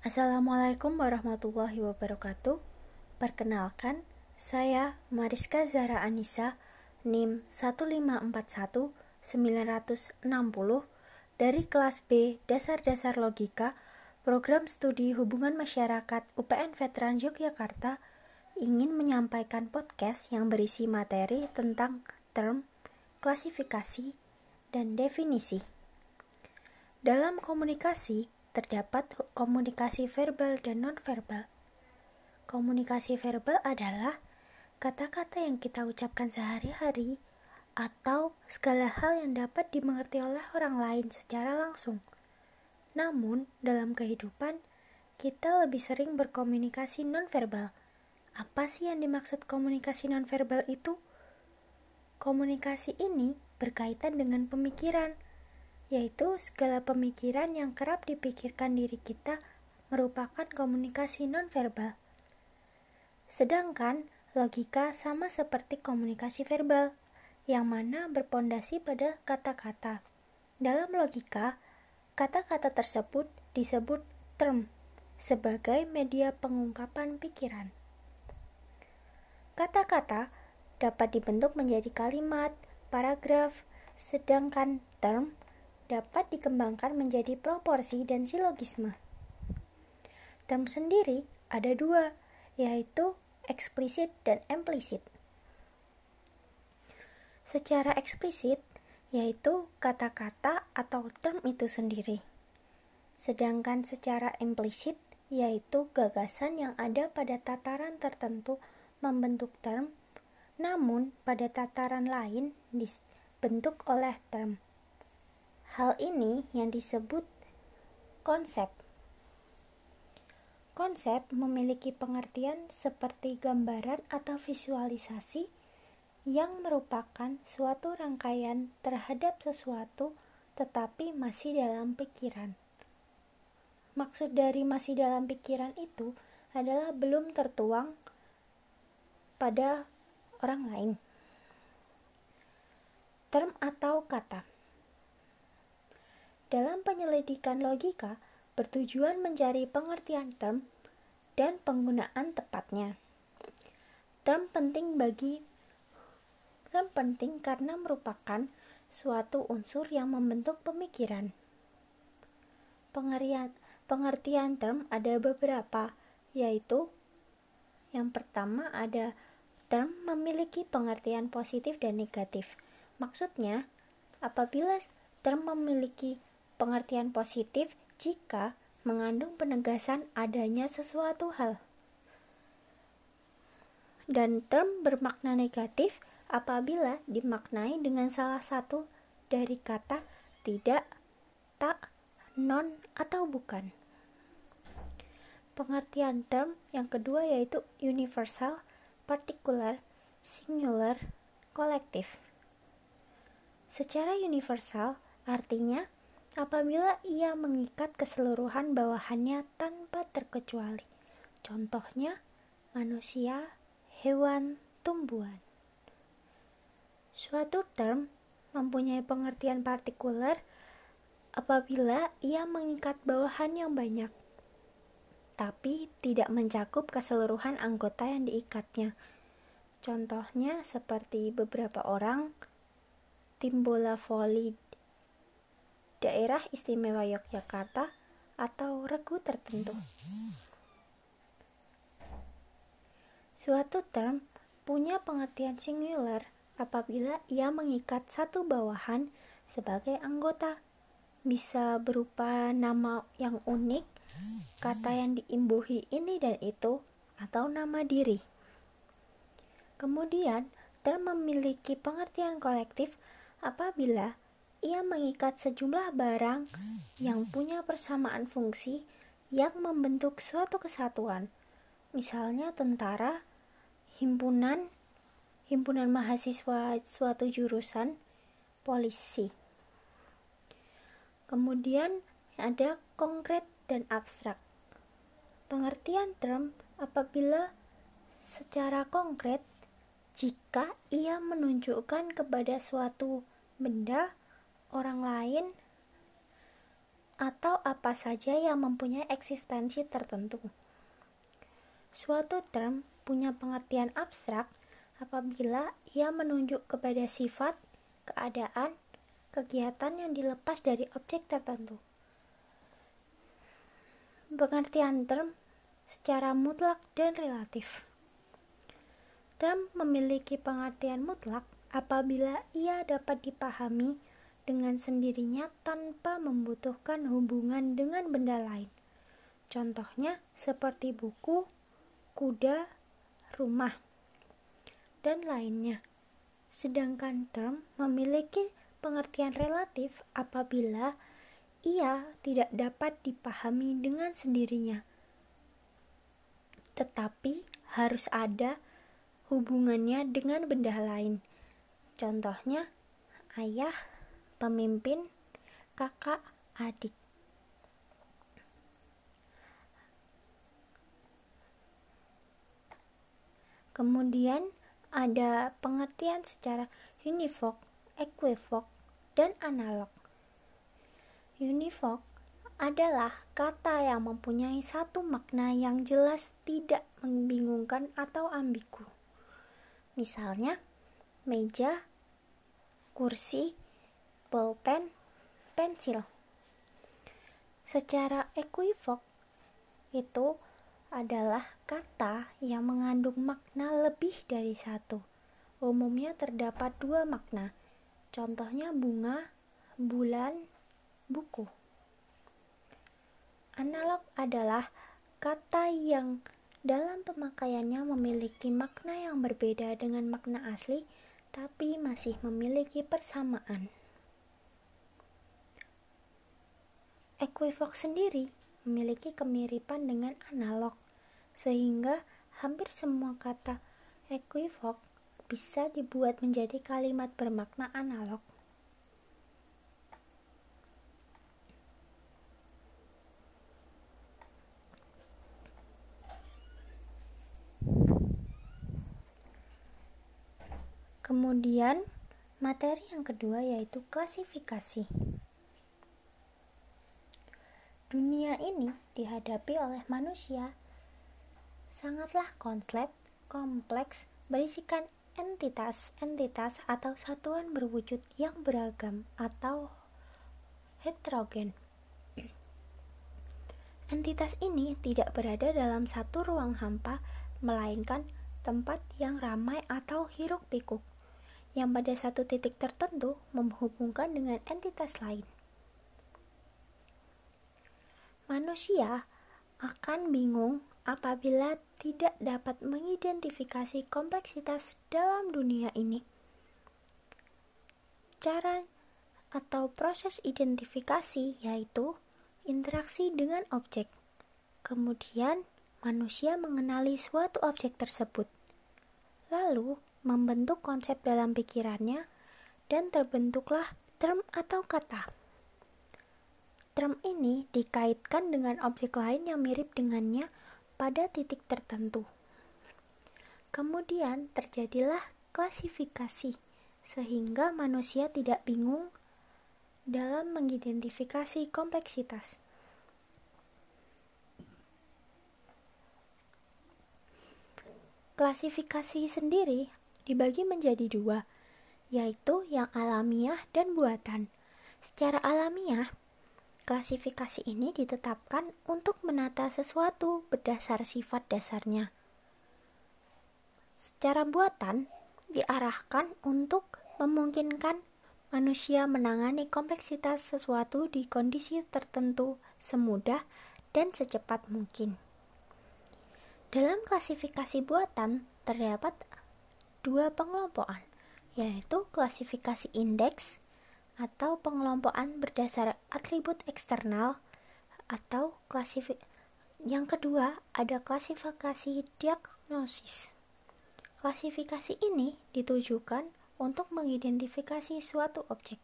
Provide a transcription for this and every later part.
Assalamualaikum warahmatullahi wabarakatuh. Perkenalkan, saya Mariska Zara Anissa, NIM 1541960 dari kelas B Dasar-dasar Logika, Program Studi Hubungan Masyarakat UPN Veteran Yogyakarta, ingin menyampaikan podcast yang berisi materi tentang term, klasifikasi, dan definisi. Dalam komunikasi, terdapat komunikasi verbal dan nonverbal. Komunikasi verbal adalah kata-kata yang kita ucapkan sehari-hari atau segala hal yang dapat dimengerti oleh orang lain secara langsung. Namun, dalam kehidupan, kita lebih sering berkomunikasi nonverbal. Apa sih yang dimaksud komunikasi nonverbal itu? Komunikasi ini berkaitan dengan pemikiran yaitu segala pemikiran yang kerap dipikirkan diri kita merupakan komunikasi nonverbal. Sedangkan logika sama seperti komunikasi verbal, yang mana berpondasi pada kata-kata. Dalam logika, kata-kata tersebut disebut term sebagai media pengungkapan pikiran. Kata-kata dapat dibentuk menjadi kalimat, paragraf, sedangkan term dapat dikembangkan menjadi proporsi dan silogisme. Term sendiri ada dua, yaitu eksplisit dan implisit. Secara eksplisit, yaitu kata-kata atau term itu sendiri. Sedangkan secara implisit, yaitu gagasan yang ada pada tataran tertentu membentuk term, namun pada tataran lain dibentuk oleh term. Hal ini yang disebut konsep. Konsep memiliki pengertian seperti gambaran atau visualisasi yang merupakan suatu rangkaian terhadap sesuatu tetapi masih dalam pikiran. Maksud dari masih dalam pikiran itu adalah belum tertuang pada orang lain. Term atau kata dalam penyelidikan logika, bertujuan mencari pengertian term dan penggunaan tepatnya. Term penting bagi term penting karena merupakan suatu unsur yang membentuk pemikiran. Pengertian, pengertian term ada beberapa, yaitu yang pertama ada term memiliki pengertian positif dan negatif. Maksudnya, apabila term memiliki pengertian positif jika mengandung penegasan adanya sesuatu hal. Dan term bermakna negatif apabila dimaknai dengan salah satu dari kata tidak, tak, non, atau bukan. Pengertian term yang kedua yaitu universal, particular, singular, kolektif. Secara universal, artinya apabila ia mengikat keseluruhan bawahannya tanpa terkecuali. Contohnya, manusia, hewan, tumbuhan. Suatu term mempunyai pengertian partikular apabila ia mengikat bawahan yang banyak, tapi tidak mencakup keseluruhan anggota yang diikatnya. Contohnya seperti beberapa orang tim bola voli daerah istimewa Yogyakarta atau regu tertentu. Suatu term punya pengertian singular apabila ia mengikat satu bawahan sebagai anggota. Bisa berupa nama yang unik, kata yang diimbuhi ini dan itu, atau nama diri. Kemudian, term memiliki pengertian kolektif apabila ia mengikat sejumlah barang yang punya persamaan fungsi yang membentuk suatu kesatuan. Misalnya tentara, himpunan, himpunan mahasiswa suatu jurusan, polisi. Kemudian ada konkret dan abstrak. Pengertian term apabila secara konkret jika ia menunjukkan kepada suatu benda orang lain atau apa saja yang mempunyai eksistensi tertentu. Suatu term punya pengertian abstrak apabila ia menunjuk kepada sifat, keadaan, kegiatan yang dilepas dari objek tertentu. Pengertian term secara mutlak dan relatif. Term memiliki pengertian mutlak apabila ia dapat dipahami dengan sendirinya tanpa membutuhkan hubungan dengan benda lain. Contohnya seperti buku, kuda, rumah, dan lainnya. Sedangkan term memiliki pengertian relatif apabila ia tidak dapat dipahami dengan sendirinya, tetapi harus ada hubungannya dengan benda lain. Contohnya, ayah, pemimpin, kakak, adik. Kemudian ada pengertian secara univok, equivok, dan analog. Univok adalah kata yang mempunyai satu makna yang jelas tidak membingungkan atau ambigu. Misalnya, meja, kursi, pulpen, pensil. Secara equivok, itu adalah kata yang mengandung makna lebih dari satu. Umumnya terdapat dua makna, contohnya bunga, bulan, buku. Analog adalah kata yang dalam pemakaiannya memiliki makna yang berbeda dengan makna asli, tapi masih memiliki persamaan. Equivok sendiri memiliki kemiripan dengan analog, sehingga hampir semua kata equivok bisa dibuat menjadi kalimat bermakna analog. Kemudian, materi yang kedua yaitu klasifikasi. Dunia ini dihadapi oleh manusia sangatlah konsep kompleks berisikan entitas-entitas atau satuan berwujud yang beragam atau heterogen. Entitas ini tidak berada dalam satu ruang hampa, melainkan tempat yang ramai atau hiruk-pikuk, yang pada satu titik tertentu menghubungkan dengan entitas lain manusia akan bingung apabila tidak dapat mengidentifikasi kompleksitas dalam dunia ini. Cara atau proses identifikasi yaitu interaksi dengan objek. Kemudian, manusia mengenali suatu objek tersebut, lalu membentuk konsep dalam pikirannya, dan terbentuklah term atau kata. Term ini dikaitkan dengan objek lain yang mirip dengannya pada titik tertentu. Kemudian terjadilah klasifikasi, sehingga manusia tidak bingung dalam mengidentifikasi kompleksitas. Klasifikasi sendiri dibagi menjadi dua, yaitu yang alamiah dan buatan. Secara alamiah, Klasifikasi ini ditetapkan untuk menata sesuatu berdasar sifat dasarnya. Secara buatan, diarahkan untuk memungkinkan manusia menangani kompleksitas sesuatu di kondisi tertentu semudah dan secepat mungkin. Dalam klasifikasi buatan terdapat dua pengelompokan, yaitu klasifikasi indeks atau pengelompokan berdasar atribut eksternal atau klasifik. Yang kedua ada klasifikasi diagnosis. Klasifikasi ini ditujukan untuk mengidentifikasi suatu objek.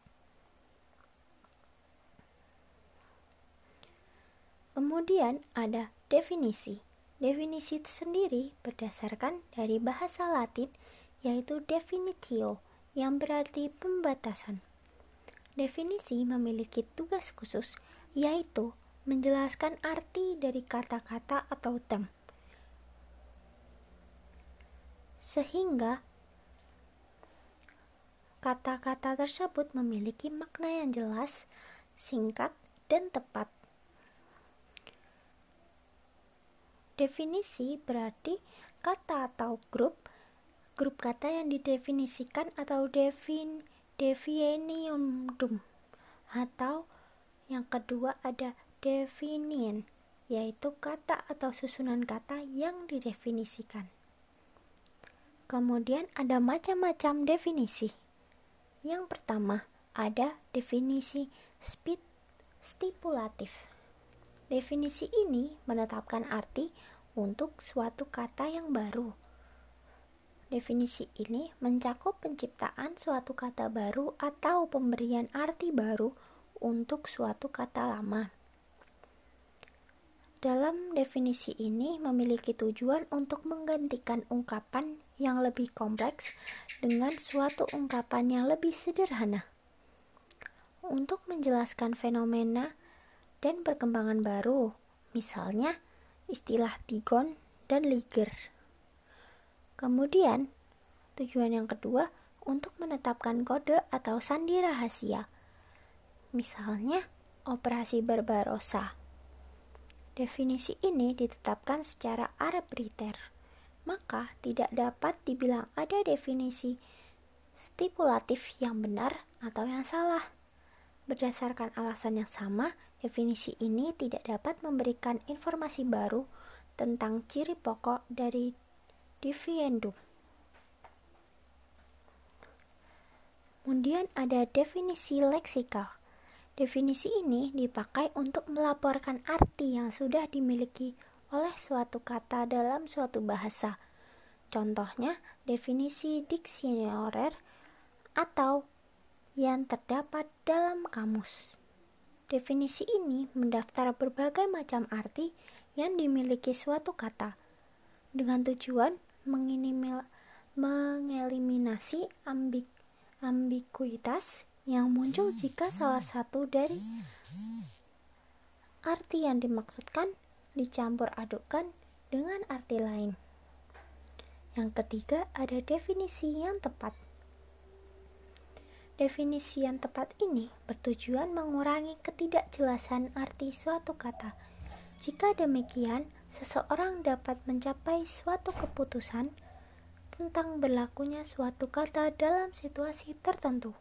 Kemudian ada definisi. Definisi sendiri berdasarkan dari bahasa latin yaitu definitio yang berarti pembatasan Definisi memiliki tugas khusus, yaitu menjelaskan arti dari kata-kata atau term. Sehingga kata-kata tersebut memiliki makna yang jelas, singkat, dan tepat. Definisi berarti kata atau grup grup kata yang didefinisikan atau defin definiendum atau yang kedua ada definian yaitu kata atau susunan kata yang didefinisikan. Kemudian ada macam-macam definisi. Yang pertama ada definisi stipulatif. Definisi ini menetapkan arti untuk suatu kata yang baru. Definisi ini mencakup penciptaan suatu kata baru atau pemberian arti baru untuk suatu kata lama. Dalam definisi ini memiliki tujuan untuk menggantikan ungkapan yang lebih kompleks dengan suatu ungkapan yang lebih sederhana. Untuk menjelaskan fenomena dan perkembangan baru, misalnya istilah Tigon dan Liger. Kemudian, tujuan yang kedua untuk menetapkan kode atau sandi rahasia. Misalnya, operasi Barbarossa. Definisi ini ditetapkan secara arbitrter, maka tidak dapat dibilang ada definisi stipulatif yang benar atau yang salah. Berdasarkan alasan yang sama, definisi ini tidak dapat memberikan informasi baru tentang ciri pokok dari dividendum. Kemudian ada definisi leksikal. Definisi ini dipakai untuk melaporkan arti yang sudah dimiliki oleh suatu kata dalam suatu bahasa. Contohnya, definisi diksioner atau yang terdapat dalam kamus. Definisi ini mendaftar berbagai macam arti yang dimiliki suatu kata dengan tujuan mengeliminasi ambig ambiguitas yang muncul jika salah satu dari arti yang dimaksudkan dicampur adukkan dengan arti lain. Yang ketiga, ada definisi yang tepat. Definisi yang tepat ini bertujuan mengurangi ketidakjelasan arti suatu kata. Jika demikian, seseorang dapat mencapai suatu keputusan tentang berlakunya suatu kata dalam situasi tertentu.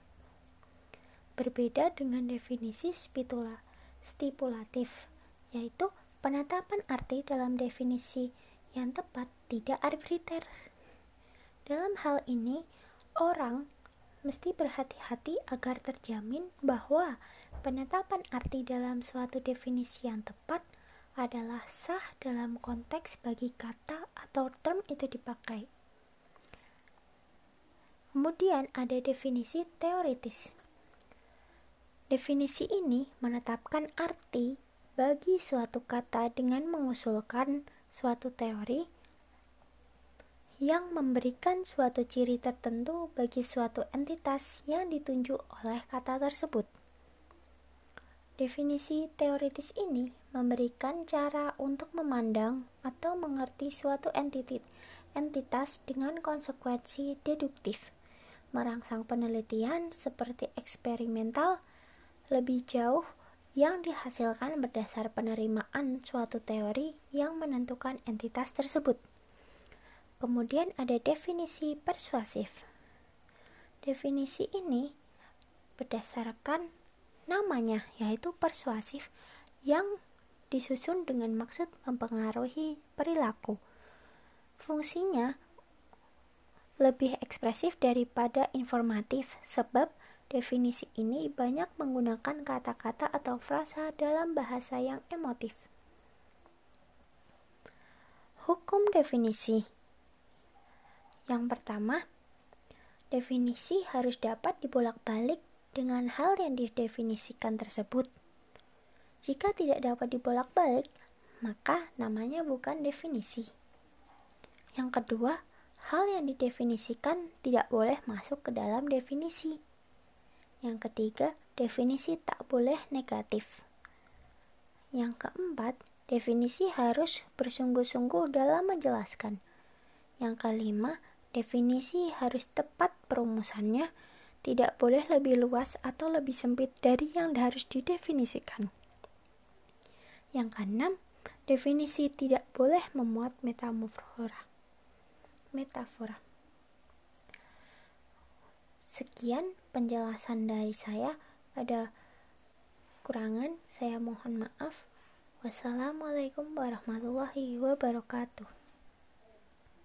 Berbeda dengan definisi spitula, stipulatif, yaitu penetapan arti dalam definisi yang tepat tidak arbitrter. Dalam hal ini, orang mesti berhati-hati agar terjamin bahwa penetapan arti dalam suatu definisi yang tepat adalah sah dalam konteks bagi kata atau term itu dipakai. Kemudian ada definisi teoritis. Definisi ini menetapkan arti bagi suatu kata dengan mengusulkan suatu teori yang memberikan suatu ciri tertentu bagi suatu entitas yang ditunjuk oleh kata tersebut. Definisi teoritis ini memberikan cara untuk memandang atau mengerti suatu entitas, entitas dengan konsekuensi deduktif, merangsang penelitian seperti eksperimental lebih jauh yang dihasilkan berdasar penerimaan suatu teori yang menentukan entitas tersebut. Kemudian ada definisi persuasif. Definisi ini berdasarkan namanya yaitu persuasif yang disusun dengan maksud mempengaruhi perilaku. Fungsinya lebih ekspresif daripada informatif sebab definisi ini banyak menggunakan kata-kata atau frasa dalam bahasa yang emotif. Hukum definisi yang pertama, definisi harus dapat dibolak-balik dengan hal yang didefinisikan tersebut. Jika tidak dapat dibolak-balik, maka namanya bukan definisi. Yang kedua, hal yang didefinisikan tidak boleh masuk ke dalam definisi. Yang ketiga, definisi tak boleh negatif. Yang keempat, definisi harus bersungguh-sungguh dalam menjelaskan. Yang kelima, definisi harus tepat perumusannya, tidak boleh lebih luas atau lebih sempit dari yang harus didefinisikan. Yang keenam, definisi tidak boleh memuat metamorfora. Metafora. Sekian penjelasan dari saya. Ada kurangan, saya mohon maaf. Wassalamualaikum warahmatullahi wabarakatuh.